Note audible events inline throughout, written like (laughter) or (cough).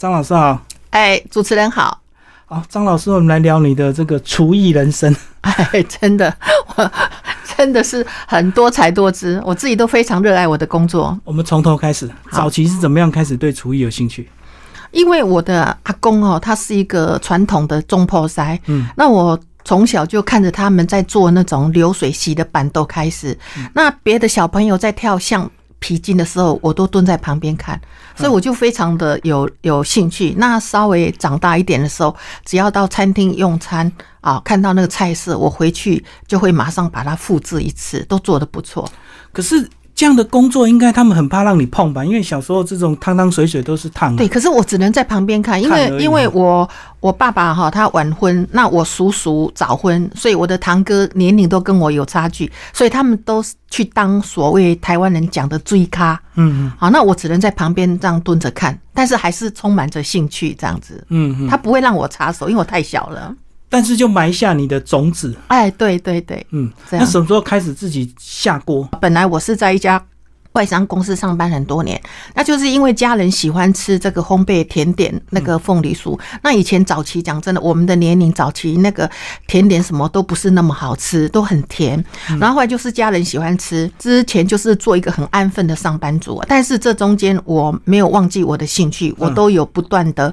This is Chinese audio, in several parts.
张老师好，哎，主持人好，好，张老师，我们来聊你的这个厨艺人生。(laughs) 哎，真的，我 (laughs) 真的是很多才多姿，我自己都非常热爱我的工作。我们从头开始，早期是怎么样开始对厨艺有兴趣？因为我的阿公哦，他是一个传统的中破塞，嗯，那我从小就看着他们在做那种流水席的板豆开始，那别的小朋友在跳橡皮筋的时候，我都蹲在旁边看，所以我就非常的有有兴趣。那稍微长大一点的时候，只要到餐厅用餐啊，看到那个菜式，我回去就会马上把它复制一次，都做的不错。可是。这样的工作应该他们很怕让你碰吧？因为小时候这种汤汤水水都是烫。对，可是我只能在旁边看，因为因为我我爸爸哈他晚婚，那我叔叔早婚，所以我的堂哥年龄都跟我有差距，所以他们都去当所谓台湾人讲的追咖。嗯嗯。好，那我只能在旁边这样蹲着看，但是还是充满着兴趣这样子。嗯嗯。他不会让我插手，因为我太小了。但是就埋下你的种子，哎，对对对，嗯，那什么时候开始自己下锅？本来我是在一家。外商公司上班很多年，那就是因为家人喜欢吃这个烘焙甜点，那个凤梨酥。那以前早期讲真的，我们的年龄早期那个甜点什么都不是那么好吃，都很甜。然后后来就是家人喜欢吃，之前就是做一个很安分的上班族。但是这中间我没有忘记我的兴趣，我都有不断的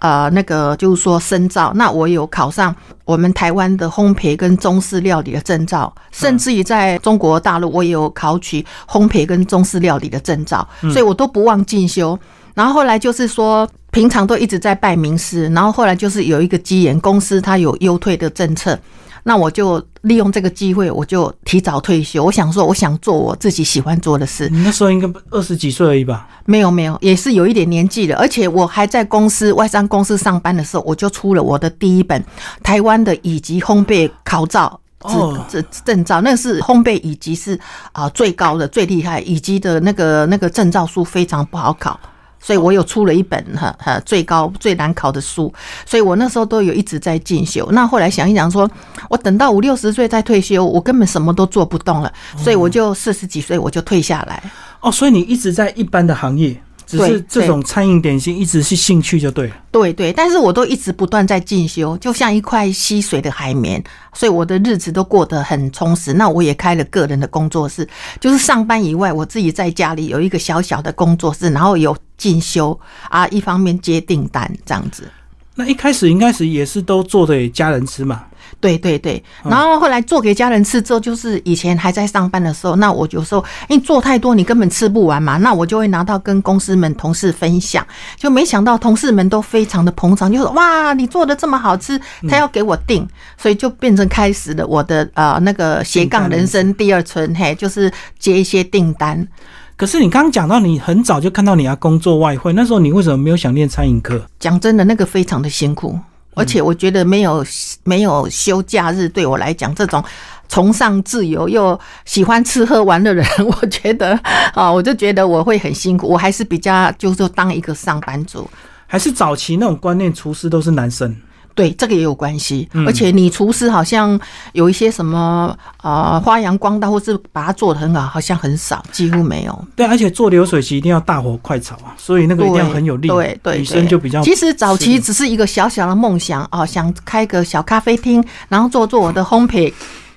呃那个就是说深造。那我有考上我们台湾的烘焙跟中式料理的证照，甚至于在中国大陆我也有考取烘焙跟中。式料理的证照，所以我都不忘进修。然后后来就是说，平常都一直在拜名师。然后后来就是有一个机缘，公司它有优退的政策，那我就利用这个机会，我就提早退休。我想说，我想做我自己喜欢做的事。你那时候应该二十几岁而已吧？没有没有，也是有一点年纪了。而且我还在公司外商公司上班的时候，我就出了我的第一本台湾的乙级烘焙考照。哦，这证照那是烘焙以及是啊最高的最厉害，以及的那个那个证照书非常不好考，所以我有出了一本哈哈最高最难考的书，所以我那时候都有一直在进修。那后来想一想，说我等到五六十岁再退休，我根本什么都做不动了，所以我就四十几岁我就退下来。哦，所以你一直在一般的行业。只是这种餐饮点心一直是兴趣就对了。对对，但是我都一直不断在进修，就像一块吸水的海绵，所以我的日子都过得很充实。那我也开了个人的工作室，就是上班以外，我自己在家里有一个小小的工作室，然后有进修啊，一方面接订单这样子。那一开始应该是也是都做给家人吃嘛？对对对，然后后来做给家人吃之后，就是以前还在上班的时候，那我有时候因为做太多，你根本吃不完嘛，那我就会拿到跟公司们同事分享，就没想到同事们都非常的捧场，就说哇，你做的这么好吃，他要给我订，所以就变成开始了我的呃那个斜杠人生第二春，嘿，就是接一些订单。可是你刚刚讲到，你很早就看到你要工作外汇，那时候你为什么没有想念餐饮课？讲真的，那个非常的辛苦。而且我觉得没有没有休假日，对我来讲，这种崇尚自由又喜欢吃喝玩的人，(laughs) 我觉得啊，我就觉得我会很辛苦。我还是比较就是当一个上班族，还是早期那种观念，厨师都是男生。对，这个也有关系。而且你厨师好像有一些什么啊，发扬光大，或是把它做的很好，好像很少，几乎没有。对，而且做流水席一定要大火快炒啊，所以那个一定要很有力。对对，女生就比较。其实早期只是一个小小的梦想啊，想开个小咖啡厅，然后做做我的烘焙。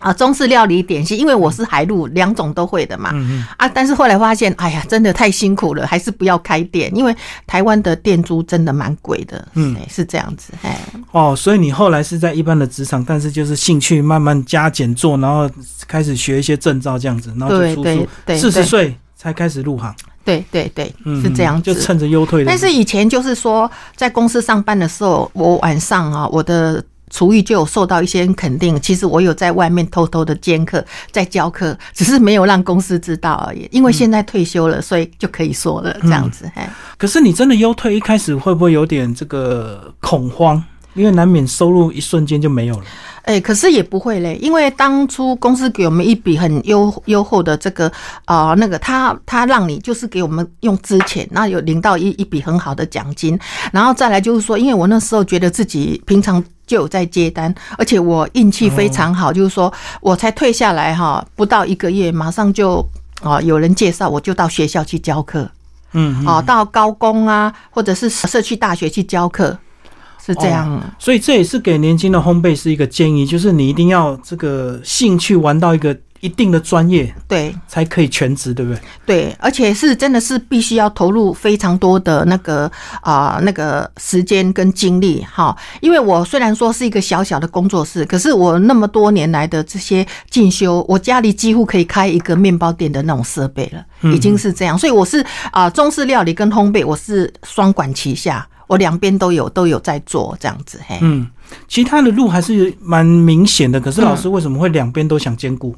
啊，中式料理点心，因为我是海陆两种都会的嘛，嗯啊，但是后来发现，哎呀，真的太辛苦了，还是不要开店，因为台湾的店租真的蛮贵的，嗯，是这样子，哎，哦，所以你后来是在一般的职场，但是就是兴趣慢慢加减做，然后开始学一些证照这样子，然后就出书，四十岁才开始入行，对对对，是这样，就趁着优退。但是以前就是说，在公司上班的时候，我晚上啊，我的。厨艺就有受到一些肯定。其实我有在外面偷偷的兼课，在教课，只是没有让公司知道而已。因为现在退休了，所以就可以说了这样子。哎，可是你真的优退，一开始会不会有点这个恐慌？因为难免收入一瞬间就没有了。哎，可是也不会嘞，因为当初公司给我们一笔很优优厚的这个啊，那个他他让你就是给我们用之前，那有领到一一笔很好的奖金，然后再来就是说，因为我那时候觉得自己平常就有在接单，而且我运气非常好，就是说我才退下来哈，不到一个月，马上就啊有人介绍，我就到学校去教课。嗯，哦，到高工啊，或者是社区大学去教课，是这样。所以这也是给年轻的烘焙师一个建议，就是你一定要这个兴趣玩到一个。一定的专业对才可以全职，对不对？对，而且是真的是必须要投入非常多的那个啊那个时间跟精力哈。因为我虽然说是一个小小的工作室，可是我那么多年来的这些进修，我家里几乎可以开一个面包店的那种设备了，已经是这样。所以我是啊中式料理跟烘焙，我是双管齐下，我两边都有都有在做这样子。嘿，嗯，其他的路还是蛮明显的，可是老师为什么会两边都想兼顾？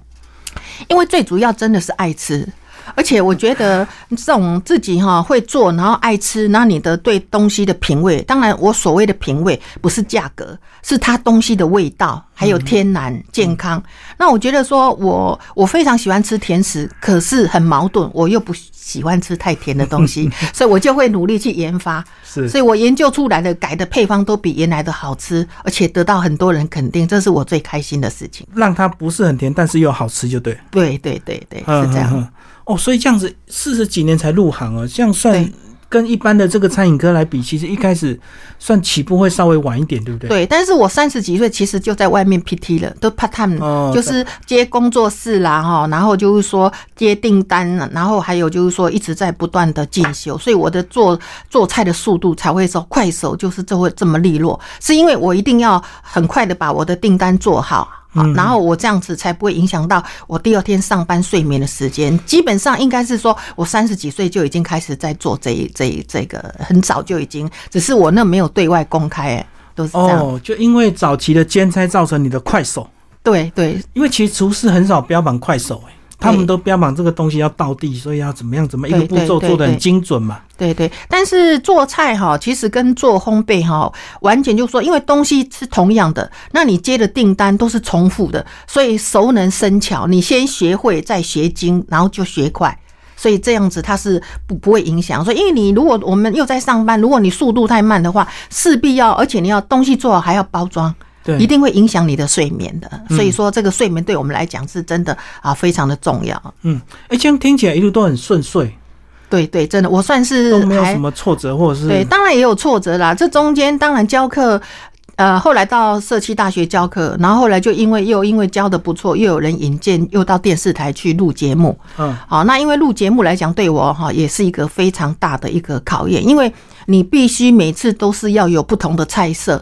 因为最主要真的是爱吃，而且我觉得这种自己哈会做，然后爱吃，那你的对东西的品味，当然我所谓的品味不是价格，是它东西的味道，还有天然健康。那我觉得说我我非常喜欢吃甜食，可是很矛盾，我又不喜欢吃太甜的东西，(laughs) 所以我就会努力去研发。是，所以我研究出来的改的配方都比原来的好吃，而且得到很多人肯定，这是我最开心的事情。让它不是很甜，但是又好吃，就对。对对对对，是这样。哦，所以这样子四十几年才入行哦，这样算。跟一般的这个餐饮科来比，其实一开始算起步会稍微晚一点，对不对？对，但是我三十几岁，其实就在外面 PT 了，都 part time，就是接工作室啦，哈，然后就是说接订单，然后还有就是说一直在不断的进修，所以我的做做菜的速度才会说快手，就是这会这么利落，是因为我一定要很快的把我的订单做好。然后我这样子才不会影响到我第二天上班睡眠的时间。基本上应该是说，我三十几岁就已经开始在做这一、这、一这个，很早就已经，只是我那没有对外公开，哎，都是这样。哦，就因为早期的兼差造成你的快手。对对，因为其实厨师很少标榜快手，哎。他们都标榜这个东西要到地，所以要怎么样？怎么一个步骤做的很精准嘛？对对。但是做菜哈，其实跟做烘焙哈，完全就说，因为东西是同样的，那你接的订单都是重复的，所以熟能生巧。你先学会，再学精，然后就学快，所以这样子它是不不会影响。所以，因为你如果我们又在上班，如果你速度太慢的话，势必要，而且你要东西做好还要包装。一定会影响你的睡眠的，所以说这个睡眠对我们来讲是真的啊，非常的重要。嗯，哎，这样听起来一路都很顺遂。对对，真的，我算是都没有什么挫折，或者是对，当然也有挫折啦。这中间当然教课，呃，后来到社区大学教课，然后后来就因为又因为教的不错，又有人引荐，又到电视台去录节目。嗯，好，那因为录节目来讲，对我哈也是一个非常大的一个考验，因为你必须每次都是要有不同的菜色。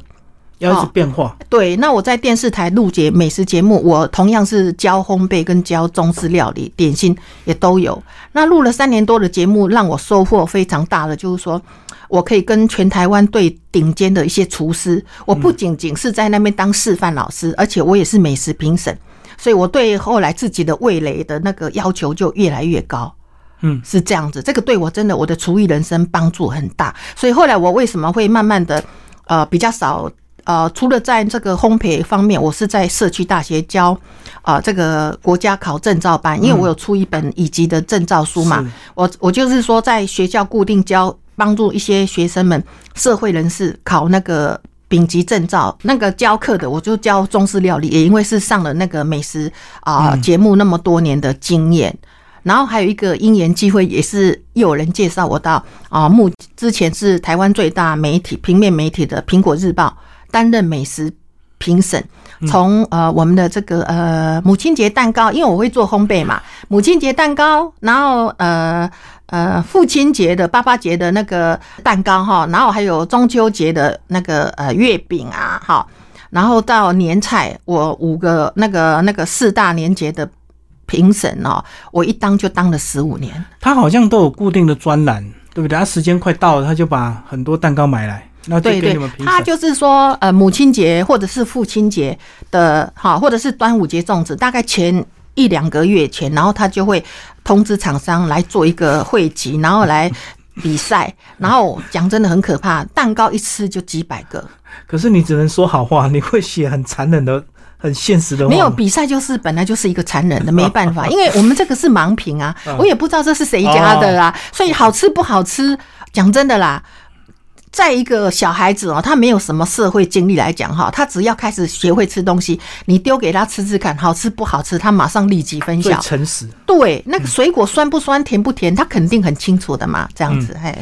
要一直变化，对。那我在电视台录节美食节目，我同样是教烘焙跟教中式料理点心也都有。那录了三年多的节目，让我收获非常大的，就是说我可以跟全台湾最顶尖的一些厨师，我不仅仅是在那边当示范老师，而且我也是美食评审，所以我对后来自己的味蕾的那个要求就越来越高。嗯，是这样子，这个对我真的我的厨艺人生帮助很大。所以后来我为什么会慢慢的呃比较少。呃，除了在这个烘焙方面，我是在社区大学教啊这个国家考证照班，因为我有出一本乙级的证照书嘛。我我就是说，在学校固定教，帮助一些学生们、社会人士考那个丙级证照。那个教课的，我就教中式料理，也因为是上了那个美食啊节目那么多年的经验。然后还有一个因缘机会，也是又有人介绍我到啊，目之前是台湾最大媒体平面媒体的《苹果日报》。担任美食评审，从呃我们的这个呃母亲节蛋糕，因为我会做烘焙嘛，母亲节蛋糕，然后呃呃父亲节的、爸爸节的那个蛋糕哈，然后还有中秋节的那个呃月饼啊，哈，然后到年菜，我五个那个那个四大年节的评审哦，我一当就当了十五年。他好像都有固定的专栏，对不对？他时间快到了，他就把很多蛋糕买来。对对，他就是说，呃，母亲节或者是父亲节的，哈，或者是端午节粽子，大概前一两个月前，然后他就会通知厂商来做一个汇集，然后来比赛。然后讲真的很可怕，蛋糕一吃就几百个。可是你只能说好话，你会写很残忍的、很现实的。没有比赛就是本来就是一个残忍的，没办法，(laughs) 因为我们这个是盲品啊，我也不知道这是谁家的啦，所以好吃不好吃，讲真的啦。在一个小孩子哦，他没有什么社会经历来讲哈，他只要开始学会吃东西，你丢给他吃吃看，好吃不好吃，他马上立即分享。诚实。对，那个水果酸不酸、甜不甜，他肯定很清楚的嘛，这样子嘿。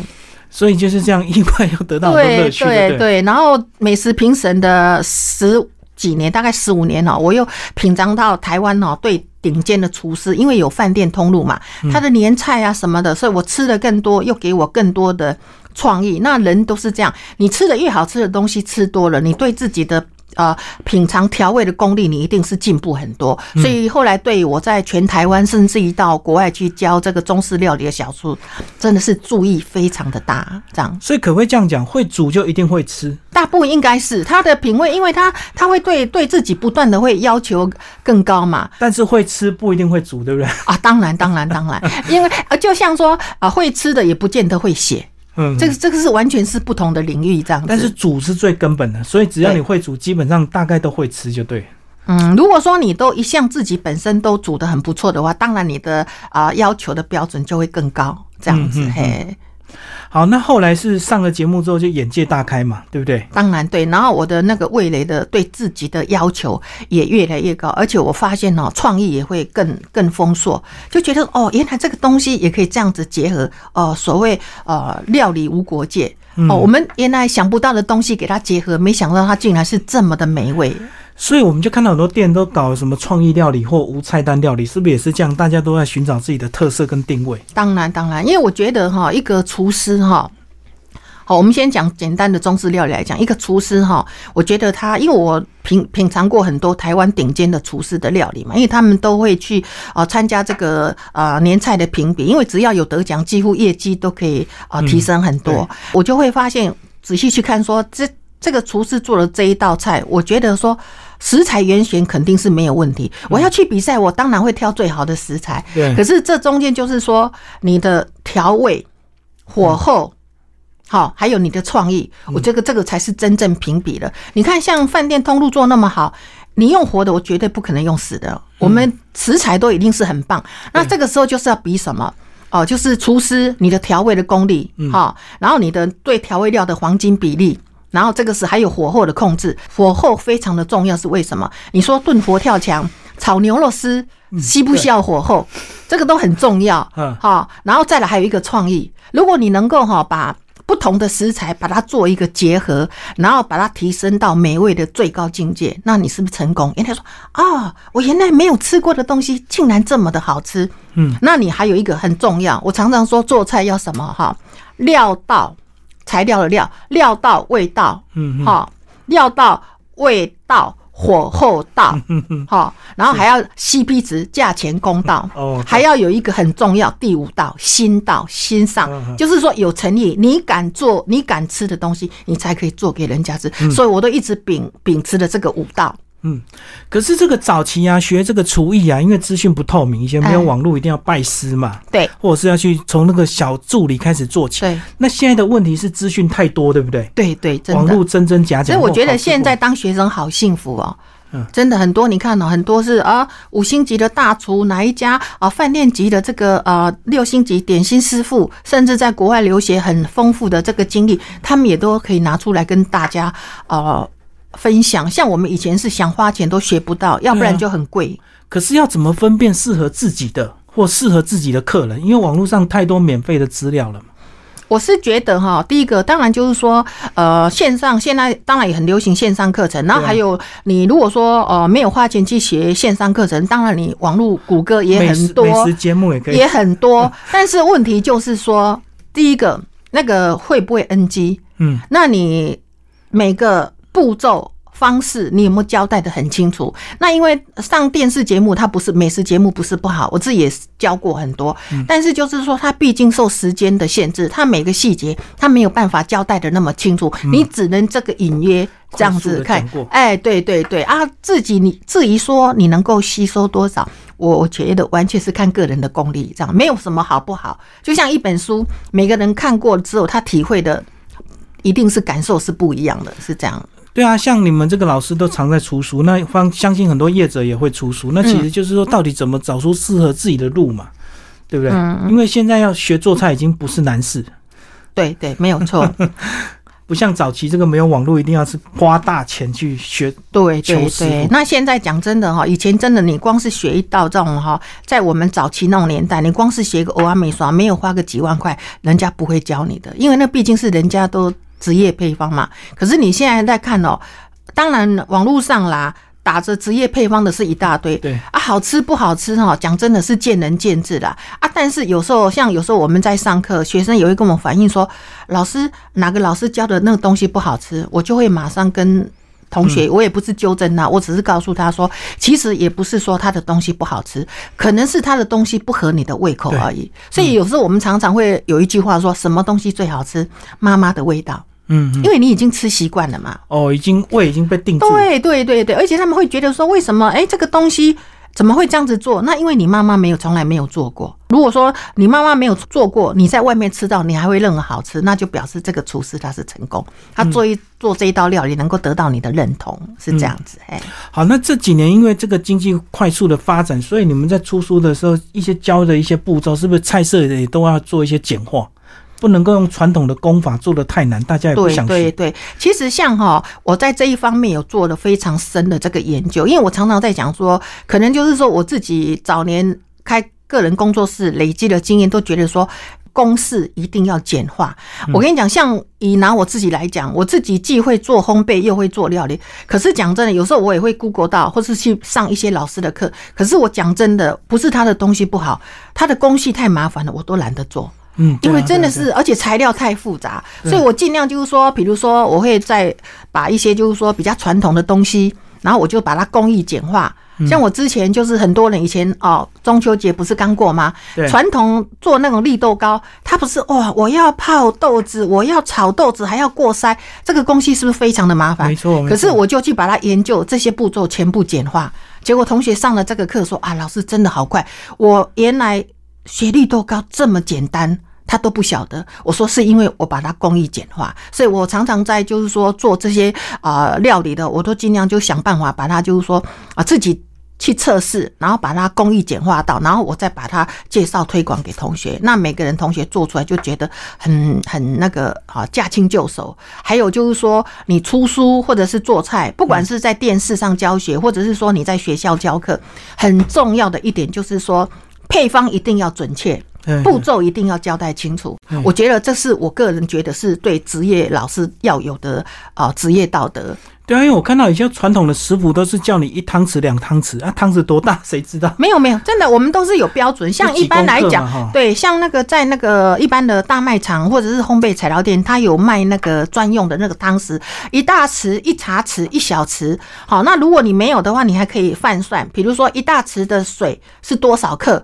所以就是这样，意外又得到乐趣。对对对，然后美食评审的十几年，大概十五年哦，我又品尝到台湾哦对顶尖的厨师，因为有饭店通路嘛，他的年菜啊什么的，所以我吃的更多，又给我更多的。创意，那人都是这样。你吃的越好吃的东西吃多了，你对自己的呃品尝调味的功力，你一定是进步很多。所以后来对我在全台湾，甚至于到国外去教这个中式料理的小厨，真的是注意非常的大。这样，所以可不可以这样讲？会煮就一定会吃？大部分应该是他的品味，因为他他会对对自己不断的会要求更高嘛。但是会吃不一定会煮，对不对？啊，当然当然当然，因为呃，就像说啊，会吃的也不见得会写。嗯，这个这个是完全是不同的领域，这样。但是煮是最根本的，所以只要你会煮，基本上大概都会吃就对。嗯，如果说你都一向自己本身都煮的很不错的话，当然你的啊要求的标准就会更高，这样子嘿。好，那后来是上了节目之后就眼界大开嘛，对不对？当然对，然后我的那个味蕾的对自己的要求也越来越高，而且我发现哦，创意也会更更丰硕，就觉得哦，原来这个东西也可以这样子结合哦，所谓呃料理无国界哦，我们原来想不到的东西给它结合，没想到它竟然是这么的美味。所以我们就看到很多店都搞什么创意料理或无菜单料理，是不是也是这样？大家都在寻找自己的特色跟定位。当然，当然，因为我觉得哈，一个厨师哈，好，我们先讲简单的中式料理来讲，一个厨师哈，我觉得他，因为我品品尝过很多台湾顶尖的厨师的料理嘛，因为他们都会去啊参加这个啊年菜的评比，因为只要有得奖，几乎业绩都可以啊提升很多。我就会发现，仔细去看说这。这个厨师做了这一道菜，我觉得说食材原选肯定是没有问题。我要去比赛，我当然会挑最好的食材。对。可是这中间就是说，你的调味、火候，好，还有你的创意，我这个这个才是真正评比的。你看，像饭店通路做那么好，你用活的，我绝对不可能用死的。我们食材都一定是很棒。那这个时候就是要比什么？哦，就是厨师你的调味的功力，好，然后你的对调味料的黄金比例。然后这个是还有火候的控制，火候非常的重要，是为什么？你说炖佛跳墙、炒牛肉丝，需不需要火候？这个都很重要。嗯，好，然后再来还有一个创意，如果你能够哈把不同的食材把它做一个结合，然后把它提升到美味的最高境界，那你是不是成功？人家说啊，我原来没有吃过的东西竟然这么的好吃。嗯，那你还有一个很重要，我常常说做菜要什么哈？料到。材料的料，料到味道，嗯，好，料到味道，火候到，好，然后还要 CP 值，价钱公道，哦，还要有一个很重要，第五道，心到心上，就是说有诚意，你敢做，你敢吃的东西，你才可以做给人家吃，所以我都一直秉秉持的这个五道。嗯，可是这个早期啊，学这个厨艺啊，因为资讯不透明，以前没有网络，一定要拜师嘛，对，或者是要去从那个小助理开始做起。对，那现在的问题是资讯太多，对不对？对对，网络真真假假。所以我觉得现在当学生好幸福哦，嗯，真的很多。你看哦，很多是啊，五星级的大厨，哪一家啊，饭店级的这个呃六星级点心师傅，甚至在国外留学很丰富的这个经历，他们也都可以拿出来跟大家呃。分享像我们以前是想花钱都学不到，要不然就很贵。可是要怎么分辨适合自己的或适合自己的客人？因为网络上太多免费的资料了嘛。我是觉得哈，第一个当然就是说，呃，线上现在当然也很流行线上课程。然后还有你如果说呃没有花钱去学线上课程，当然你网络谷歌也很多，美食节目也可以也很多。(laughs) 但是问题就是说，第一个那个会不会 NG？嗯，那你每个。步骤方式，你有没有交代的很清楚？那因为上电视节目，它不是美食节目，不是不好，我自己也教过很多。但是就是说，它毕竟受时间的限制，它每个细节它没有办法交代的那么清楚，你只能这个隐约这样子看。哎，对对对啊，自己你至于说你能够吸收多少，我我觉得完全是看个人的功力，这样没有什么好不好。就像一本书，每个人看过之后，他体会的一定是感受是不一样的，是这样。对啊，像你们这个老师都常在出书，那方相信很多业者也会出书。那其实就是说，到底怎么找出适合自己的路嘛，对不对？因为现在要学做菜已经不是难事。对对，没有错。(laughs) 不像早期这个没有网络，一定要是花大钱去学。对对对，那现在讲真的哈，以前真的你光是学一道这种哈，在我们早期那种年代，你光是学个欧阿美刷，没有花个几万块，人家不会教你的，因为那毕竟是人家都职业配方嘛。可是你现在在看哦，当然网络上啦。打着职业配方的是一大堆，对啊，好吃不好吃哈，讲真的是见仁见智啦啊。但是有时候像有时候我们在上课，学生也会跟我们反映说，老师哪个老师教的那个东西不好吃，我就会马上跟同学，我也不是纠正他，我只是告诉他说，其实也不是说他的东西不好吃，可能是他的东西不合你的胃口而已。所以有时候我们常常会有一句话说，什么东西最好吃？妈妈的味道。嗯，因为你已经吃习惯了嘛。哦，已经胃已经被定住。对对对对，而且他们会觉得说，为什么？哎，这个东西怎么会这样子做？那因为你妈妈没有，从来没有做过。如果说你妈妈没有做过，你在外面吃到，你还会认为好吃，那就表示这个厨师他是成功，他做一做这一道料理能够得到你的认同，是这样子。哎，好，那这几年因为这个经济快速的发展，所以你们在出书的时候，一些教的一些步骤，是不是菜色也都要做一些简化？不能够用传统的功法做的太难，大家也不想对对对，其实像哈，我在这一方面有做了非常深的这个研究，因为我常常在讲说，可能就是说我自己早年开个人工作室累积的经验，都觉得说公式一定要简化。我跟你讲，像以拿我自己来讲，我自己既会做烘焙又会做料理，可是讲真的，有时候我也会 Google 到，或是去上一些老师的课。可是我讲真的，不是他的东西不好，他的工序太麻烦了，我都懒得做。嗯，因为真的是，而且材料太复杂，所以我尽量就是说，比如说，我会再把一些就是说比较传统的东西，然后我就把它工艺简化。像我之前就是很多人以前哦，中秋节不是刚过吗？传统做那种绿豆糕，它不是哇，我要泡豆子，我要炒豆子，还要过筛，这个工序是不是非常的麻烦？没错。可是我就去把它研究这些步骤全部简化，结果同学上了这个课说啊，老师真的好快，我原来。学历多高这么简单，他都不晓得。我说是因为我把它工艺简化，所以我常常在就是说做这些啊料理的，我都尽量就想办法把它就是说啊自己去测试，然后把它工艺简化到，然后我再把它介绍推广给同学。那每个人同学做出来就觉得很很那个啊驾轻就熟。还有就是说你出书或者是做菜，不管是在电视上教学，或者是说你在学校教课，很重要的一点就是说。配方一定要准确，步骤一定要交代清楚。我觉得这是我个人觉得是对职业老师要有的啊职业道德。对啊，因为我看到有些传统的食谱都是叫你一汤匙、两汤匙啊，汤匙多大谁知道？没有没有，真的我们都是有标准。像 (laughs) 一般来讲，对，像那个在那个一般的大卖场或者是烘焙材料店，它有卖那个专用的那个汤匙，一大匙、一茶匙、一小匙。好，那如果你没有的话，你还可以换算，比如说一大匙的水是多少克，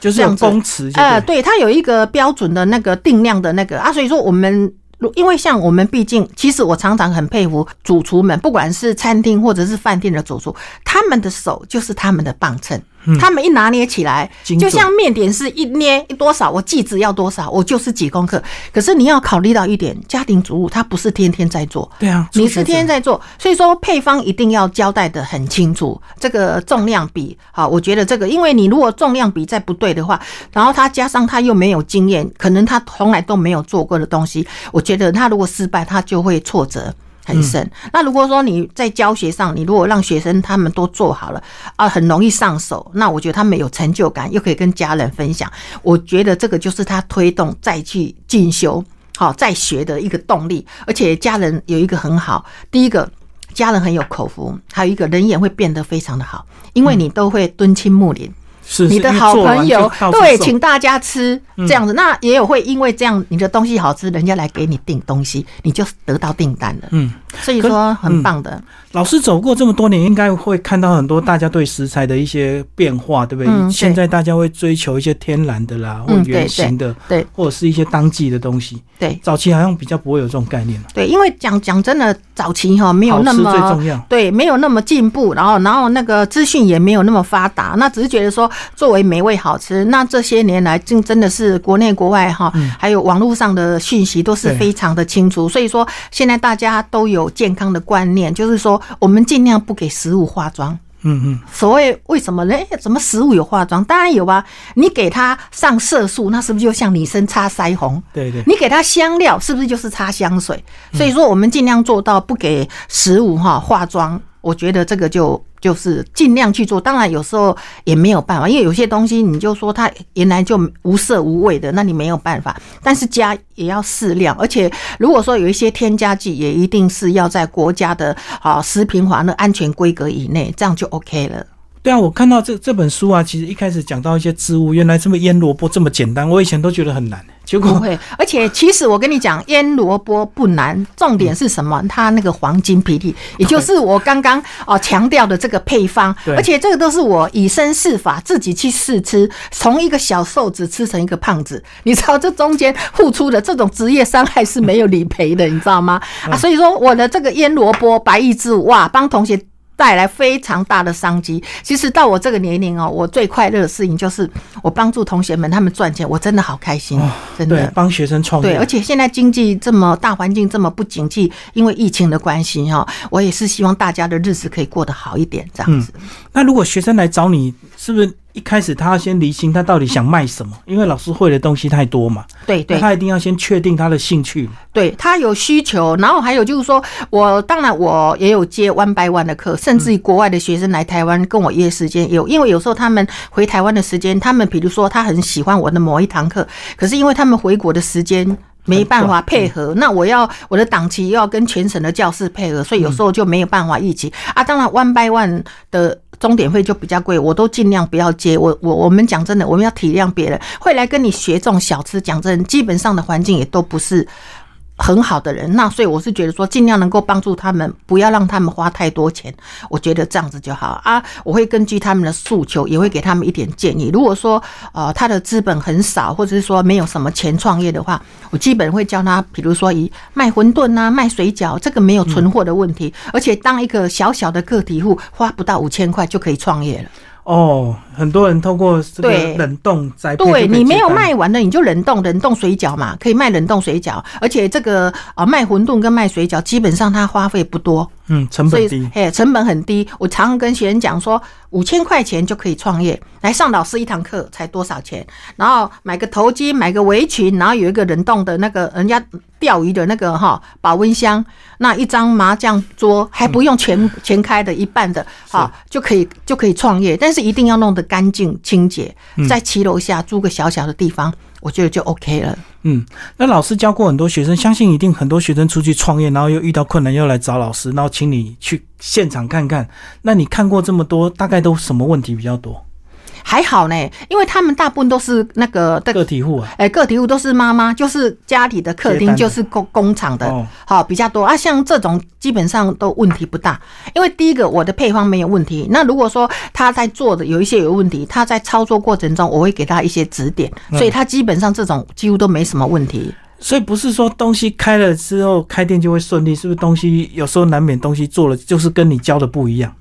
就是公尺。呃，对，它有一个标准的那个定量的那个啊，所以说我们。因为像我们，毕竟其实我常常很佩服主厨们，不管是餐厅或者是饭店的主厨，他们的手就是他们的磅秤。他们一拿捏起来，就像面点是一捏多少，我记子要多少，我就是几公克。可是你要考虑到一点，家庭主妇她不是天天在做，对啊，你是天天在做，所以说配方一定要交代的很清楚。这个重量比，好，我觉得这个，因为你如果重量比再不对的话，然后他加上他又没有经验，可能他从来都没有做过的东西，我觉得他如果失败，他就会挫折。很深。那如果说你在教学上，你如果让学生他们都做好了啊，很容易上手，那我觉得他们有成就感，又可以跟家人分享。我觉得这个就是他推动再去进修、好再学的一个动力。而且家人有一个很好，第一个家人很有口福，还有一个人也会变得非常的好，因为你都会敦亲睦邻。是你的好朋友，对，请大家吃这样子，那也有会因为这样你的东西好吃，人家来给你订东西，你就得到订单了。嗯，所以说很棒的。老师走过这么多年，应该会看到很多大家对食材的一些变化，对不对？现在大家会追求一些天然的啦，或原形的，对，或者是一些当季的东西。对，早期好像比较不会有这种概念对，因为讲讲真的，早期哈没有那么最重要，对，没有那么进步，然后然后那个资讯也没有那么发达，那只是觉得说作为美味好吃。那这些年来，真真的是国内国外哈，还有网络上的讯息都是非常的清楚，所以说现在大家都有健康的观念，就是说我们尽量不给食物化妆。嗯嗯，所谓为什么呢？怎么食物有化妆？当然有啊。你给它上色素，那是不是就像女生擦腮红？对对。你给它香料，是不是就是擦香水？所以说，我们尽量做到不给食物哈化妆。我觉得这个就就是尽量去做，当然有时候也没有办法，因为有些东西你就说它原来就无色无味的，那你没有办法。但是加也要适量，而且如果说有一些添加剂，也一定是要在国家的啊食品法的安全规格以内，这样就 OK 了。对啊，我看到这这本书啊，其实一开始讲到一些植物，原来这么腌萝卜这么简单，我以前都觉得很难。结果不会，而且其实我跟你讲，腌萝卜不难，重点是什么？它那个黄金比例，也就是我刚刚哦强调的这个配方。而且这个都是我以身试法，自己去试吃，从一个小瘦子吃成一个胖子。你知道这中间付出的这种职业伤害是没有理赔的，你知道吗？啊，所以说我的这个腌萝卜白玉之哇，帮同学。带来非常大的商机。其实到我这个年龄哦，我最快乐的事情就是我帮助同学们他们赚钱，我真的好开心，真的帮学生创业。对，而且现在经济这么大环境这么不景气，因为疫情的关系哈，我也是希望大家的日子可以过得好一点，这样子。那如果学生来找你，是不是？一开始他要先厘清他到底想卖什么，因为老师会的东西太多嘛。对对，他一定要先确定他的兴趣。对他有需求，然后还有就是说，我当然我也有接 one by one 的课，甚至于国外的学生来台湾跟我约时间有，因为有时候他们回台湾的时间，他们比如说他很喜欢我的某一堂课，可是因为他们回国的时间没办法配合，那我要我的档期又要跟全省的教室配合，所以有时候就没有办法一起啊。当然 one by one 的。钟点费就比较贵，我都尽量不要接。我我我们讲真的，我们要体谅别人，会来跟你学这种小吃。讲真，基本上的环境也都不是。很好的人，那所以我是觉得说，尽量能够帮助他们，不要让他们花太多钱。我觉得这样子就好啊。我会根据他们的诉求，也会给他们一点建议。如果说呃他的资本很少，或者是说没有什么钱创业的话，我基本会教他，比如说以卖馄饨啊、卖水饺，这个没有存货的问题，而且当一个小小的个体户，花不到五千块就可以创业了。哦，很多人透过这个冷冻栽培，对你没有卖完的，你就冷冻冷冻水饺嘛，可以卖冷冻水饺，而且这个啊卖馄饨跟卖水饺，基本上它花费不多，嗯，成本低，嘿，成本很低。我常常跟学生讲说，五千块钱就可以创业，来上老师一堂课才多少钱，然后买个头巾，买个围裙，然后有一个冷冻的那个人家钓鱼的那个哈保温箱，那一张麻将桌还不用全全开的，一半的，哈就可以就可以创业，但。是一定要弄得干净清洁，在骑楼下租个小小的地方，我觉得就 OK 了。嗯，那老师教过很多学生，相信一定很多学生出去创业，然后又遇到困难，又来找老师，然后请你去现场看看。那你看过这么多，大概都什么问题比较多？还好呢，因为他们大部分都是那个个体户啊，哎，个体户都是妈妈，就是家里的客厅，就是工工厂的，好比较多啊。像这种基本上都问题不大，因为第一个我的配方没有问题。那如果说他在做的有一些有问题，他在操作过程中我会给他一些指点，所以他基本上这种几乎都没什么问题。所以不是说东西开了之后开店就会顺利，是不是？东西有时候难免东西做了就是跟你教的不一样。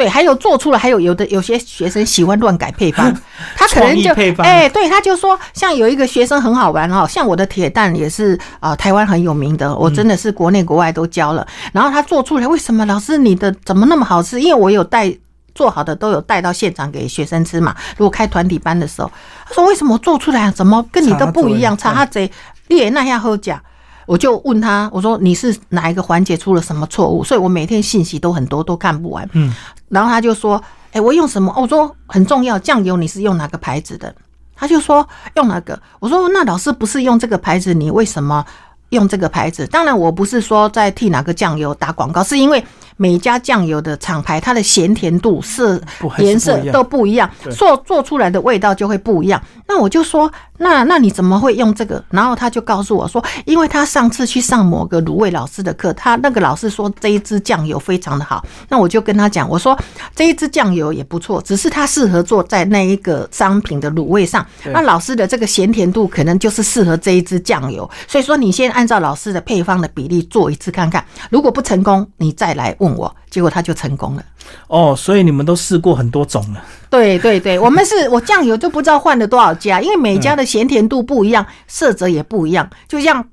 对，还有做出了，还有有的有些学生喜欢乱改配方，(laughs) 他可能就哎，对，他就说，像有一个学生很好玩哦，像我的铁蛋也是啊，台湾很有名的，我真的是国内国外都教了。然后他做出来，为什么老师你的怎么那么好吃？因为我有带做好的都有带到现场给学生吃嘛。如果开团体班的时候，他说为什么做出来怎么跟你都不一样？差他贼，你也那样喝假。我就问他，我说你是哪一个环节出了什么错误？所以我每天信息都很多，都看不完。嗯，然后他就说，哎，我用什么？我说很重要，酱油你是用哪个牌子的？他就说用哪个？我说那老师不是用这个牌子，你为什么用这个牌子？当然我不是说在替哪个酱油打广告，是因为。每家酱油的厂牌，它的咸甜度、色、颜色都不一样，做做出来的味道就会不一样。那我就说，那那你怎么会用这个？然后他就告诉我说，因为他上次去上某个卤味老师的课，他那个老师说这一支酱油非常的好。那我就跟他讲，我说这一支酱油也不错，只是它适合做在那一个商品的卤味上。那老师的这个咸甜度可能就是适合这一支酱油。所以说，你先按照老师的配方的比例做一次看看，如果不成功，你再来问。我结果他就成功了哦，所以你们都试过很多种了。对对对，(laughs) 我们是我酱油就不知道换了多少家，因为每家的咸甜度不一样，色泽也不一样。就像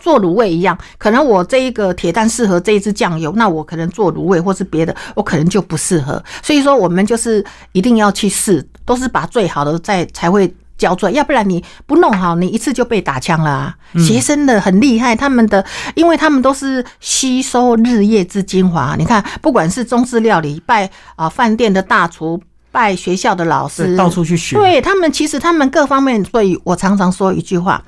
做卤味一样，可能我这一个铁蛋适合这一支酱油，那我可能做卤味或是别的，我可能就不适合。所以说，我们就是一定要去试，都是把最好的在才会。交出来，要不然你不弄好，你一次就被打枪了。啊学生的很厉害，他们的，因为他们都是吸收日夜之精华。你看，不管是中式料理，拜啊饭店的大厨，拜学校的老师，到处去学。对他们，其实他们各方面，所以我常常说一句话：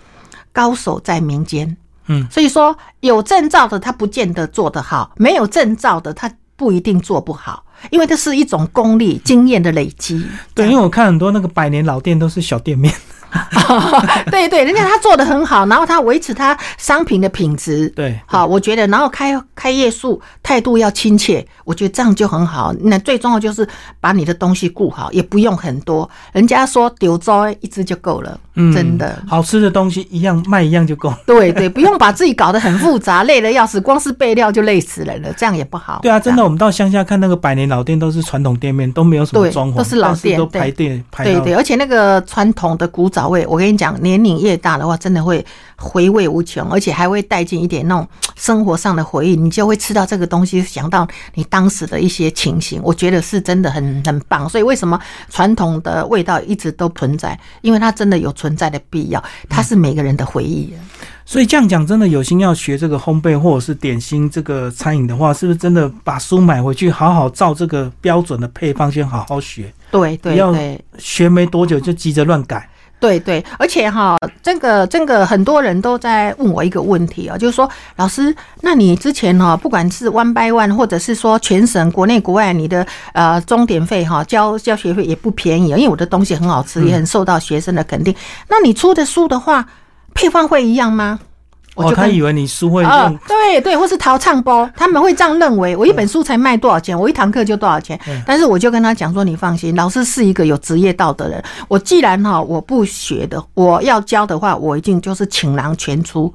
高手在民间。嗯，所以说有证照的他不见得做得好，没有证照的他不一定做不好。因为这是一种功力、经验的累积。对，因为我看很多那个百年老店都是小店面。(laughs) 对对，人家他做的很好，然后他维持他商品的品质。对，好，我觉得，然后开开业数态度要亲切，我觉得这样就很好。那最重要就是把你的东西顾好，也不用很多。人家说丢糟一只就够了，真的。好吃的东西一样卖一样就够。对对，不用把自己搞得很复杂，累的要死，光是备料就累死人了，这样也不好。对啊，真的，我们到乡下看那个百年老店，都是传统店面，都没有什么装潢，都是老店，都排队排。对对，而且那个传统的古早味，我跟你讲，年龄越大的话，真的会回味无穷，而且还会带进一点那种生活上的回忆，你就会吃到这个东西，想到你当时的一些情形，我觉得是真的很很棒。所以为什么传统的味道一直都存在？因为它真的有存在的必要，它是每个人的回忆。所以这样讲，真的有心要学这个烘焙或者是点心这个餐饮的话，是不是真的把书买回去，好好照这个标准的配方先好好学？对对对，学没多久就急着乱改。对对，而且哈，这个这个很多人都在问我一个问题啊，就是说，老师，那你之前哈，不管是 one by one，或者是说全省国内国外，你的呃钟点费哈，交交学费也不便宜，因为我的东西很好吃，也很受到学生的肯定。那你出的书的话？配方会一样吗？我他以为你书会用，对对，或是淘唱包，他们会这样认为。我一本书才卖多少钱？我一堂课就多少钱？但是我就跟他讲说：“你放心，老师是一个有职业道德的人。我既然哈我不学的，我要教的话，我一定就是倾囊全出。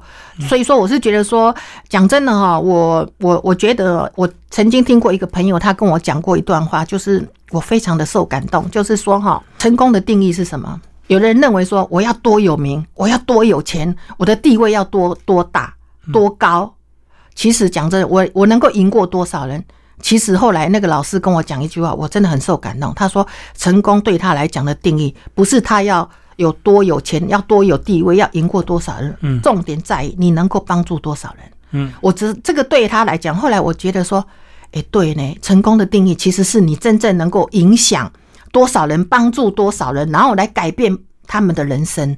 所以说，我是觉得说，讲真的哈，我我我觉得我曾经听过一个朋友，他跟我讲过一段话，就是我非常的受感动，就是说哈，成功的定义是什么？”有的人认为说，我要多有名，我要多有钱，我的地位要多多大多高。其实讲真的，我我能够赢过多少人？其实后来那个老师跟我讲一句话，我真的很受感动。他说，成功对他来讲的定义，不是他要有多有钱，要多有地位，要赢过多少人。嗯，重点在于你能够帮助多少人。嗯，我只这个对他来讲，后来我觉得说，哎，对呢，成功的定义其实是你真正能够影响。多少人帮助多少人，然后来改变他们的人生。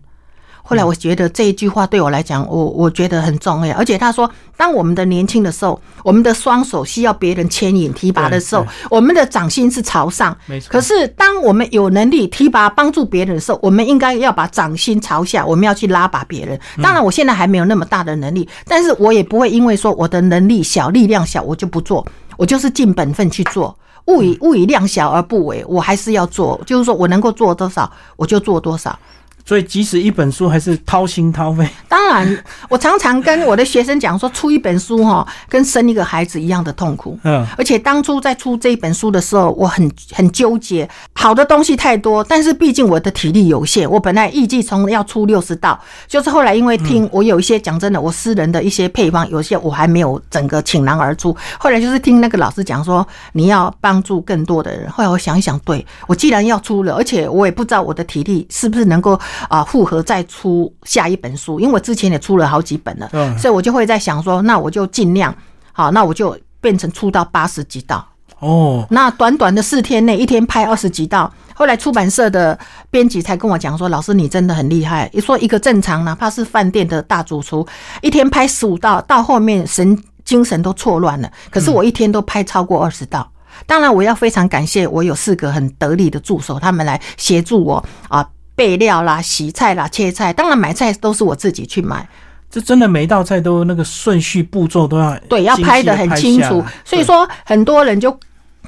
后来我觉得这一句话对我来讲，我我觉得很重要。而且他说，当我们的年轻的时候，我们的双手需要别人牵引提拔的时候，我们的掌心是朝上。没错。可是当我们有能力提拔帮助别人的时候，我们应该要把掌心朝下，我们要去拉拔别人。当然，我现在还没有那么大的能力，但是我也不会因为说我的能力小、力量小，我就不做。我就是尽本分去做。物以物以量小而不为，我还是要做，就是说我能够做多少，我就做多少。所以，即使一本书，还是掏心掏肺。当然，(laughs) 我常常跟我的学生讲说，出一本书哈，跟生一个孩子一样的痛苦。嗯，而且当初在出这一本书的时候，我很很纠结。好的东西太多，但是毕竟我的体力有限，我本来预计从要出六十道，就是后来因为听我有一些讲真的，我私人的一些配方，有些我还没有整个倾囊而出。后来就是听那个老师讲说，你要帮助更多的人。后来我想一想，对我既然要出了，而且我也不知道我的体力是不是能够。啊，复合再出下一本书，因为我之前也出了好几本了，所以我就会在想说，那我就尽量好，那我就变成出到八十几道哦。那短短的四天内，一天拍二十几道，后来出版社的编辑才跟我讲说，老师你真的很厉害。你说一个正常哪怕是饭店的大主厨，一天拍十五道，到后面神精神都错乱了。可是我一天都拍超过二十道，当然我要非常感谢我有四个很得力的助手，他们来协助我啊。备料啦、洗菜啦、切菜，当然买菜都是我自己去买。这真的每一道菜都那个顺序步骤都要对，要拍的很清楚。所以说，很多人就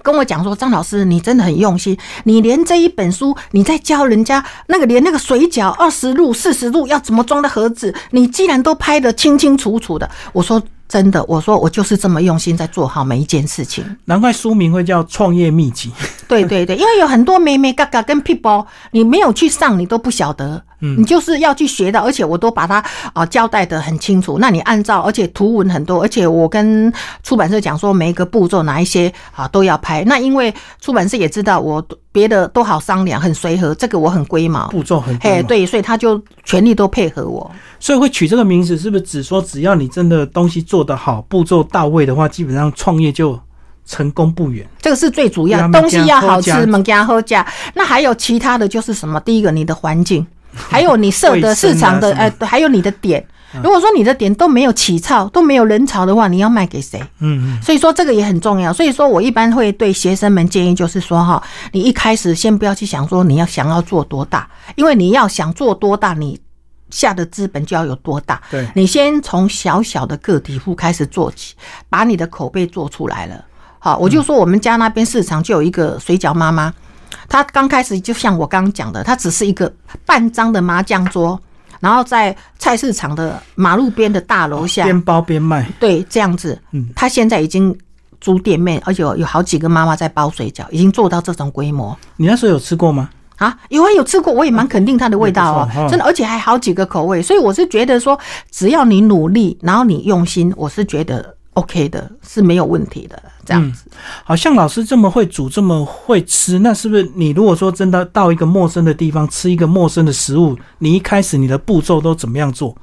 跟我讲说：“张老师，你真的很用心，你连这一本书，你在教人家那个连那个水饺二十入、四十入要怎么装的盒子，你既然都拍的清清楚楚的。”我说：“真的，我说我就是这么用心在做好每一件事情。”难怪书名会叫《创业秘籍》。(laughs) 对对对，因为有很多妹妹嘎嘎跟 people，你没有去上，你都不晓得。嗯，你就是要去学的，而且我都把它啊交代的很清楚。那你按照，而且图文很多，而且我跟出版社讲说，每一个步骤哪一些啊都要拍。那因为出版社也知道我别的都好商量，很随和，这个我很龟毛，步骤很嘿对，所以他就全力都配合我。所以会取这个名字，是不是只说只要你真的东西做得好，步骤到位的话，基本上创业就。成功不远，这个是最主要。东西要好吃，门家喝价。那还有其他的就是什么？第一个，你的环境，(laughs) 还有你设的市场的，呃，还有你的点。如果说你的点都没有起潮，都没有人潮的话，你要卖给谁？嗯嗯。所以说这个也很重要。所以说我一般会对学生们建议，就是说哈，你一开始先不要去想说你要想要做多大，因为你要想做多大，你下的资本就要有多大。对。你先从小小的个体户开始做起，把你的口碑做出来了。好，我就说我们家那边市场就有一个水饺妈妈，她刚开始就像我刚刚讲的，她只是一个半张的麻将桌，然后在菜市场的马路边的大楼下边包边卖，对，这样子。嗯，她现在已经租店面，而且有好几个妈妈在包水饺，已经做到这种规模。你那时候有吃过吗？啊，有啊，有吃过，我也蛮肯定它的味道哦，真的，而且还好几个口味，所以我是觉得说，只要你努力，然后你用心，我是觉得。OK 的是没有问题的，这样子。好像老师这么会煮，这么会吃，那是不是你如果说真的到一个陌生的地方吃一个陌生的食物，你一开始你的步骤都怎么样做？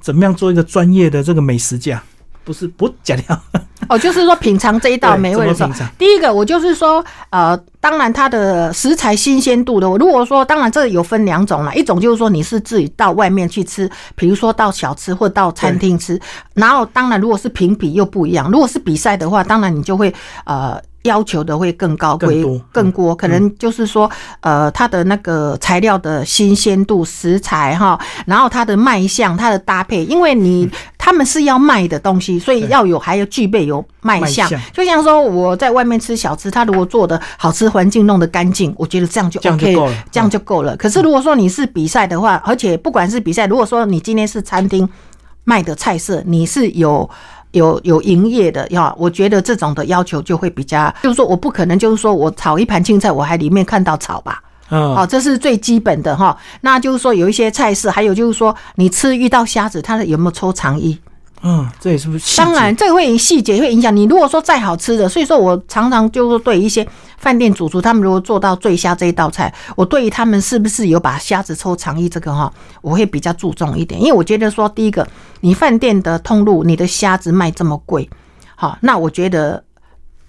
怎么样做一个专业的这个美食家？不是不假掉哦，就是说品尝这一道美味的时候，第一个我就是说，呃，当然它的食材新鲜度的，如果说当然这有分两种了，一种就是说你是自己到外面去吃，比如说到小吃或到餐厅吃，然后当然如果是评比又不一样，如果是比赛的话，当然你就会呃。要求的会更高，更，更多，可能就是说，呃，它的那个材料的新鲜度、食材哈，然后它的卖相、它的搭配，因为你他们是要卖的东西，所以要有还要具备有卖相。就像说我在外面吃小吃，他如果做的好吃，环境弄得干净，我觉得这样就 OK，这样就够了。可是如果说你是比赛的话，而且不管是比赛，如果说你今天是餐厅卖的菜色，你是有。有有营业的呀，我觉得这种的要求就会比较，就是说我不可能就是说我炒一盘青菜，我还里面看到草吧，嗯，好，这是最基本的哈。那就是说有一些菜式，还有就是说你吃遇到虾子，它有没有抽肠衣？嗯，这也是不是？当然，这个会细节会影响你。如果说再好吃的，所以说我常常就是对一些饭店主厨，他们如果做到醉虾这一道菜，我对于他们是不是有把虾子抽肠衣这个哈，我会比较注重一点，因为我觉得说，第一个，你饭店的通路，你的虾子卖这么贵，好，那我觉得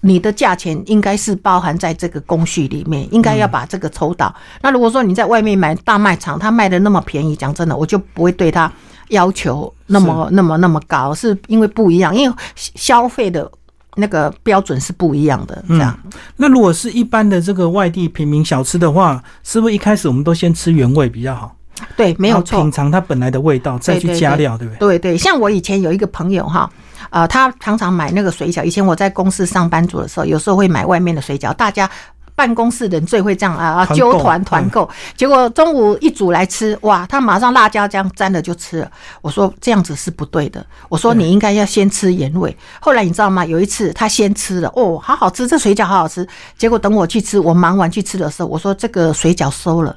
你的价钱应该是包含在这个工序里面，应该要把这个抽到。那如果说你在外面买大卖场，他卖的那么便宜，讲真的，我就不会对他。要求那么那么那么高，是因为不一样，因为消费的那个标准是不一样的。这样，那如果是一般的这个外地平民小吃的话，是不是一开始我们都先吃原味比较好？对，没有错，品尝它本来的味道，再去加料，对不对？对对，像我以前有一个朋友哈，呃，他常常买那个水饺。以前我在公司上班族的时候，有时候会买外面的水饺，大家。办公室人最会这样啊啊，揪团团购，结果中午一煮来吃，哇，他马上辣椒酱沾了就吃了。我说这样子是不对的，我说你应该要先吃原味。后来你知道吗？有一次他先吃了，哦，好好吃，这水饺好好吃。结果等我去吃，我忙完去吃的时候，我说这个水饺收了。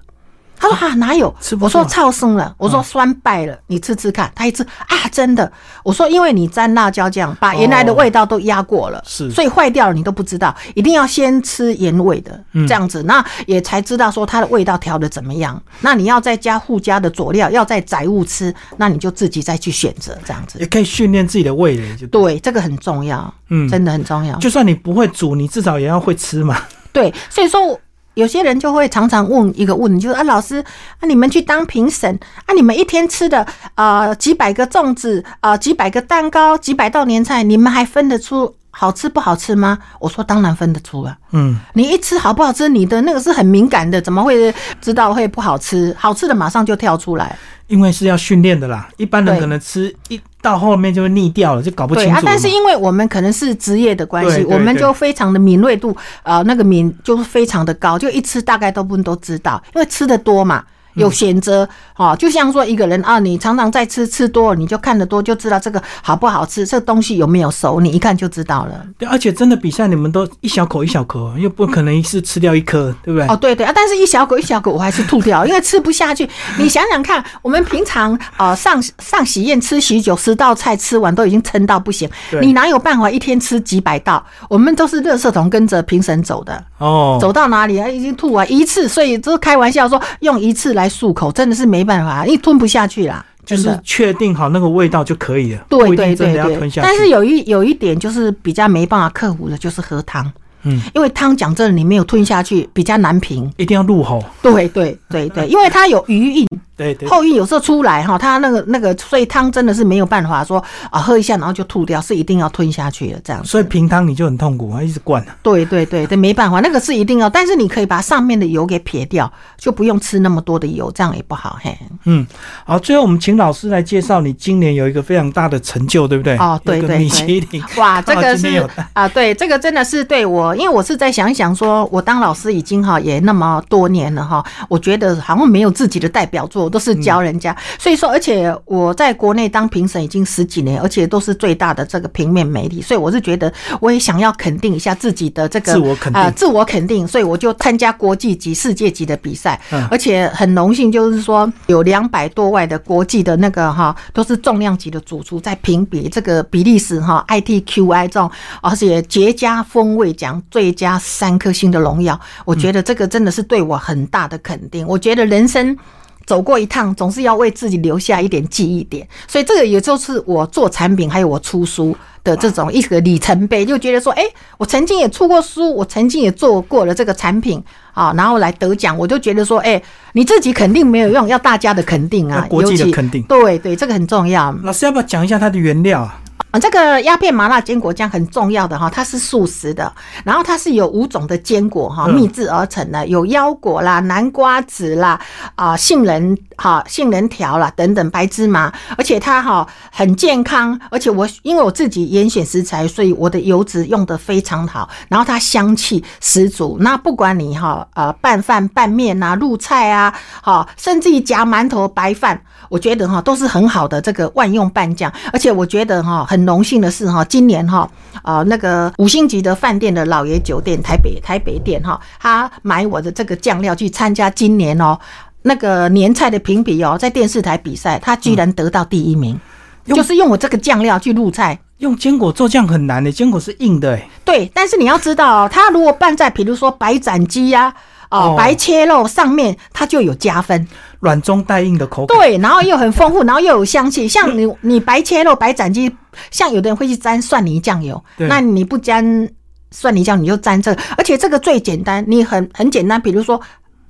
他说啊哪有？我说超生了，我说酸败了，你吃吃看。他一吃啊真的，我说因为你沾辣椒酱，把原来的味道都压过了，是，所以坏掉了你都不知道，一定要先吃原味的，这样子，那也才知道说它的味道调的怎么样。那你要再加附加的佐料，要再载物吃，那你就自己再去选择这样子。也可以训练自己的味蕾，就对，这个很重要，嗯，真的很重要。就算你不会煮，你至少也要会吃嘛。对，所以说。有些人就会常常问一个问题，就是啊，老师啊，你们去当评审啊，你们一天吃的啊几百个粽子啊，几百个蛋糕，几百道年菜，你们还分得出好吃不好吃吗？我说当然分得出啊。嗯，你一吃好不好吃，你的那个是很敏感的，怎么会知道会不好吃？好吃的马上就跳出来。因为是要训练的啦，一般人可能吃一到后面就会腻掉了，就搞不清楚。对啊，但是因为我们可能是职业的关系，我们就非常的敏锐度呃，那个敏就是非常的高，就一吃大概都不都知道，因为吃的多嘛。有选择哦。就像说一个人啊，你常常在吃，吃多了你就看得多，就知道这个好不好吃，这东西有没有熟，你一看就知道了。对，而且真的比赛你们都一小口一小口，又不可能一次吃掉一颗，对不对？哦，对对啊，但是一小口一小口我还是吐掉，因为吃不下去。你想想看，我们平常啊上上喜宴吃喜酒，十道菜吃完都已经撑到不行，你哪有办法一天吃几百道？我们都是热色桶跟着评审走的哦，走到哪里啊已经吐完一次，所以都开玩笑说用一次来漱口，真的是没办法，一吞不下去啦。就是确定好那个味道就可以了，对对对对。但是有一有一点就是比较没办法克服的，就是喝汤。嗯，因为汤讲真的，你没有吞下去，比较难平，一定要入喉。对对对对，因为它有余韵。对对，后运有时候出来哈，他那个那个，所以汤真的是没有办法说啊喝一下然后就吐掉，是一定要吞下去的这样。所以平汤你就很痛苦啊，一直灌。对对对，这没办法，那个是一定要，但是你可以把上面的油给撇掉，就不用吃那么多的油，这样也不好嘿。嗯，好，最后我们请老师来介绍你今年有一个非常大的成就，对不对？哦，对对对。(laughs) 哇，这个是啊，对，这个真的是对我，因为我是在想一想，说我当老师已经哈也那么多年了哈，我觉得好像没有自己的代表作，都是教人家。所以说，而且我在国内当评审已经十几年，而且都是最大的这个平面媒体，所以我是觉得我也想要肯定一下自己的这个自我肯定，自我肯定，所以我就参加国际级、世界级的比赛，而且很荣幸，就是说有两百多位的国际的那个哈，都是重量级的主厨在评比这个比利时哈 ITQI 这种，而且绝佳风味奖最佳三颗星的荣耀，我觉得这个真的是对我很大的肯定。我觉得人生。走过一趟，总是要为自己留下一点记忆点，所以这个也就是我做产品，还有我出书的这种一个里程碑，就觉得说，哎，我曾经也出过书，我曾经也做过了这个产品啊，然后来得奖，我就觉得说，哎，你自己肯定没有用，要大家的肯定啊，国际的肯定，对对，这个很重要。老师要不要讲一下它的原料啊？这个鸦片麻辣坚果酱很重要的哈，它是素食的，然后它是有五种的坚果哈秘制而成的，有腰果啦、南瓜子啦、啊杏仁哈、杏仁条啦等等白芝麻，而且它哈很健康，而且我因为我自己严选食材，所以我的油脂用的非常好，然后它香气十足。那不管你哈呃拌饭、拌面啊、入菜啊，哈甚至于夹馒头、白饭，我觉得哈都是很好的这个万用拌酱，而且我觉得哈很。荣幸的是哈，今年哈啊那个五星级的饭店的老爷酒店台北台北店哈，他买我的这个酱料去参加今年哦那个年菜的评比哦，在电视台比赛，他居然得到第一名，就是用我这个酱料去入菜。用坚果做酱很难的，坚果是硬的哎。对，但是你要知道，它如果拌在比如说白斩鸡呀。哦，白切肉上面它就有加分，软中带硬的口感。对，然后又很丰富，然后又有香气。(laughs) 像你你白切肉、白斩鸡，像有的人会去沾蒜泥酱油，那你不沾蒜泥酱，你就沾这个。而且这个最简单，你很很简单，比如说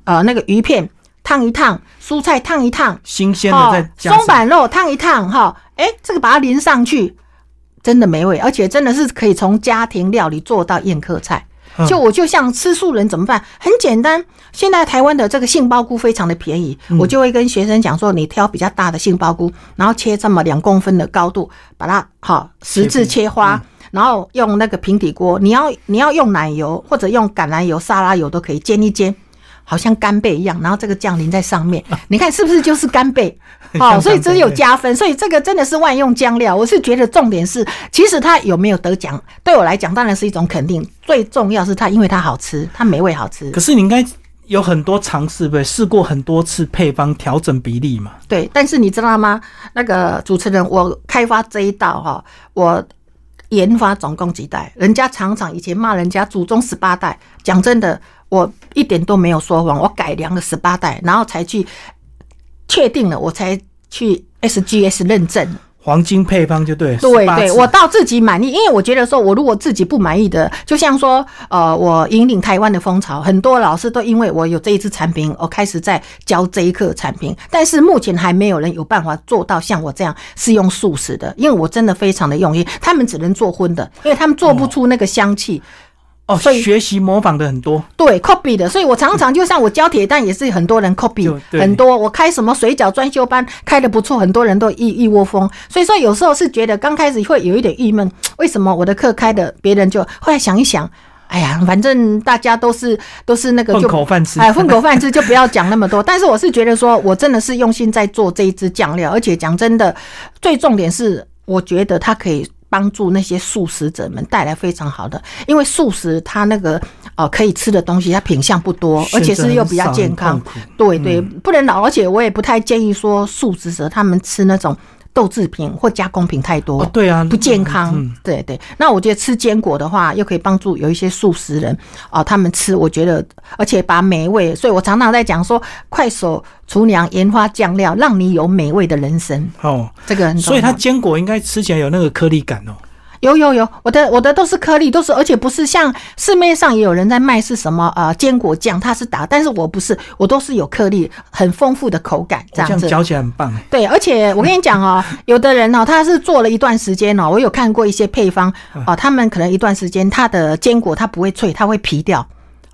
呃那个鱼片烫一烫，蔬菜烫一烫，新鲜的在松板肉烫一烫，哈，哎，这个把它淋上去，真的美味，而且真的是可以从家庭料理做到宴客菜。就我就像吃素人怎么办？很简单，现在台湾的这个杏鲍菇非常的便宜，我就会跟学生讲说，你挑比较大的杏鲍菇，然后切这么两公分的高度，把它好十字切花，然后用那个平底锅，你要你要用奶油或者用橄榄油、沙拉油都可以煎一煎。好像干贝一样，然后这个酱淋在上面，你看是不是就是干贝？好，(laughs) 所以这有加分，所以这个真的是万用酱料。我是觉得重点是，其实它有没有得奖，对我来讲当然是一种肯定。最重要是它，因为它好吃，它美味好吃。可是你应该有很多尝试，呗，试过很多次配方调整比例嘛？对，但是你知道吗？那个主持人，我开发这一道哈，我研发总共几代？人家厂长以前骂人家祖宗十八代，讲真的。我一点都没有说谎，我改良了十八代，然后才去确定了，我才去 SGS 认证黄金配方就对。对对，我到自己满意，因为我觉得说，我如果自己不满意的，就像说，呃，我引领台湾的风潮，很多老师都因为我有这一支产品，我开始在教这一课产品，但是目前还没有人有办法做到像我这样是用素食的，因为我真的非常的用心，他们只能做荤的，因为他们做不出那个香气。哦，所以学习模仿的很多，对，copy 的，所以我常常就像我教铁蛋也是很多人 copy，很多。我开什么水饺专修班开的不错，很多人都一一窝蜂，所以说有时候是觉得刚开始会有一点郁闷，(tsk) 为什么我的课开的别人就后来想一想。哎呀，反正大家都是都是那个混口饭吃，哎，混口饭吃就不要讲那么多。但是我是觉得说，我真的是用心在做这一支酱料，而且讲真的，最重点是，我觉得它可以帮助那些素食者们带来非常好的，因为素食它那个哦可以吃的东西，它品相不多，而且是又比较健康。对对，不能老，而且我也不太建议说素食者他们吃那种。豆制品或加工品太多，对啊，不健康。对对，那我觉得吃坚果的话，又可以帮助有一些素食人啊，他们吃，我觉得而且把美味，所以我常常在讲说，快手厨娘研发酱料，让你有美味的人生。哦，这个很，所以它坚果应该吃起来有那个颗粒感哦。有有有，我的我的都是颗粒，都是而且不是像市面上也有人在卖是什么呃坚果酱，它是打，但是我不是，我都是有颗粒，很丰富的口感，这样子嚼起来很棒。对，而且我跟你讲哦，有的人哦，他是做了一段时间哦，我有看过一些配方哦，他们可能一段时间他的坚果它不会脆，它会皮掉、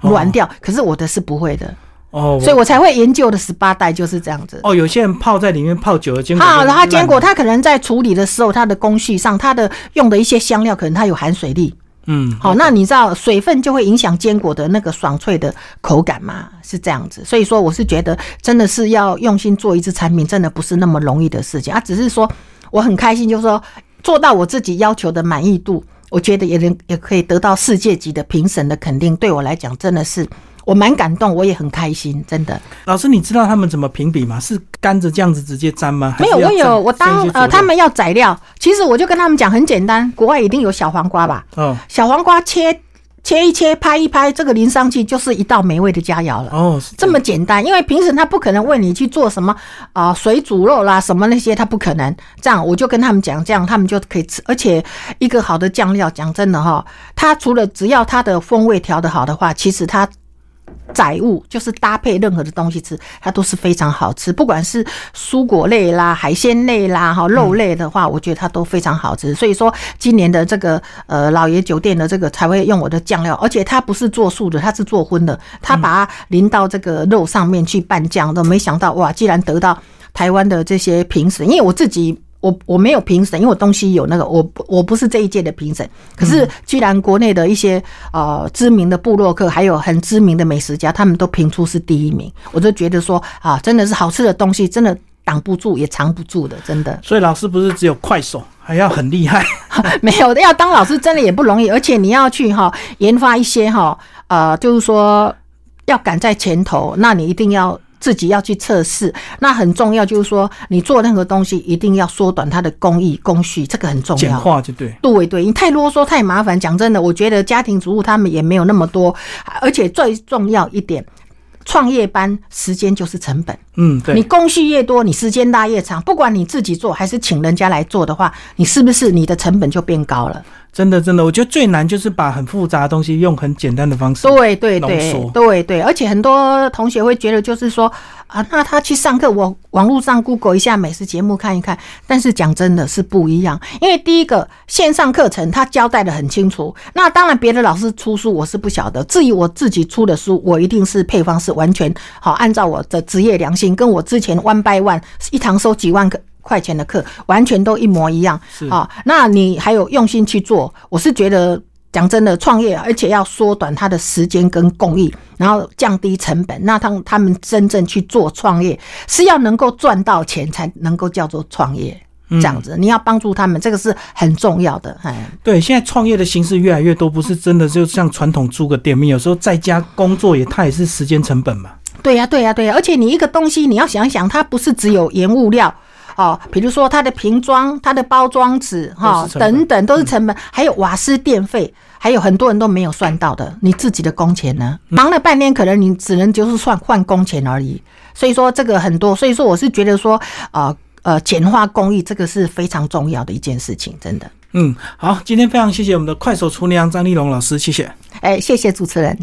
软掉，可是我的是不会的。哦，所以我才会研究的十八代就是这样子。哦，有些人泡在里面泡久了，坚果好，然后坚果它可能在处理的时候，它的工序上，它的用的一些香料可能它有含水力。嗯，好，那你知道水分就会影响坚果的那个爽脆的口感吗？是这样子。所以说，我是觉得真的是要用心做一支产品，真的不是那么容易的事情啊。只是说我很开心，就是说做到我自己要求的满意度，我觉得也能也可以得到世界级的评审的肯定，对我来讲真的是。我蛮感动，我也很开心，真的。老师，你知道他们怎么评比吗？是干着这样子直接沾吗？没有，我有，我当呃，他们要宰料，其实我就跟他们讲很简单，国外一定有小黄瓜吧？嗯，小黄瓜切切一切，拍一拍，这个淋上去就是一道美味的佳肴了。哦，这么简单，因为平时他不可能为你去做什么啊，水煮肉啦，什么那些他不可能。这样我就跟他们讲，这样他们就可以吃。而且一个好的酱料，讲真的哈，它除了只要它的风味调得好的话，其实它。载物就是搭配任何的东西吃，它都是非常好吃。不管是蔬果类啦、海鲜类啦、哈肉类的话，我觉得它都非常好吃。所以说，今年的这个呃老爷酒店的这个才会用我的酱料，而且它不是做素的，它是做荤的，它把它淋到这个肉上面去拌酱。都没想到哇，既然得到台湾的这些评审，因为我自己。我我没有评审，因为我东西有那个，我我不是这一届的评审。可是，既然国内的一些呃知名的部落客，还有很知名的美食家，他们都评出是第一名，我就觉得说啊，真的是好吃的东西，真的挡不住也藏不住的，真的。所以老师不是只有快手，还要很厉害。(laughs) 没有的，要当老师真的也不容易，而且你要去哈研发一些哈呃，就是说要赶在前头，那你一定要。自己要去测试，那很重要。就是说，你做任何东西一定要缩短它的工艺工序，这个很重要。简化就对。对对，你太啰嗦太麻烦。讲真的，我觉得家庭主妇他们也没有那么多，而且最重要一点，创业班时间就是成本。嗯，对。你工序越多，你时间拉越长。不管你自己做还是请人家来做的话，你是不是你的成本就变高了？真的，真的，我觉得最难就是把很复杂的东西用很简单的方式对对对对对，而且很多同学会觉得就是说啊，那他去上课，我网络上 Google 一下美食节目看一看。但是讲真的是不一样，因为第一个线上课程他交代的很清楚。那当然别的老师出书我是不晓得，至于我自己出的书，我一定是配方是完全好，按照我的职业良心，跟我之前 One by One 一堂收几万个。块钱的课完全都一模一样，啊，那你还有用心去做？我是觉得讲真的，创业而且要缩短他的时间跟供应，然后降低成本。那他他们真正去做创业，是要能够赚到钱才能够叫做创业。这样子，你要帮助他们，这个是很重要的。哎，对，现在创业的形式越来越多，不是真的就像传统租个店面，有时候在家工作也，它也是时间成本嘛。对呀，对呀，对呀，而且你一个东西，你要想想，它不是只有原物料。哦，比如说它的瓶装、它的包装纸，哈，等等都是成本，还有瓦斯电费，还有很多人都没有算到的。你自己的工钱呢？忙了半天，可能你只能就是算换工钱而已。所以说这个很多，所以说我是觉得说，呃呃，简化工艺这个是非常重要的一件事情，真的。嗯，好，今天非常谢谢我们的快手厨娘张丽蓉老师，谢谢。哎，谢谢主持人。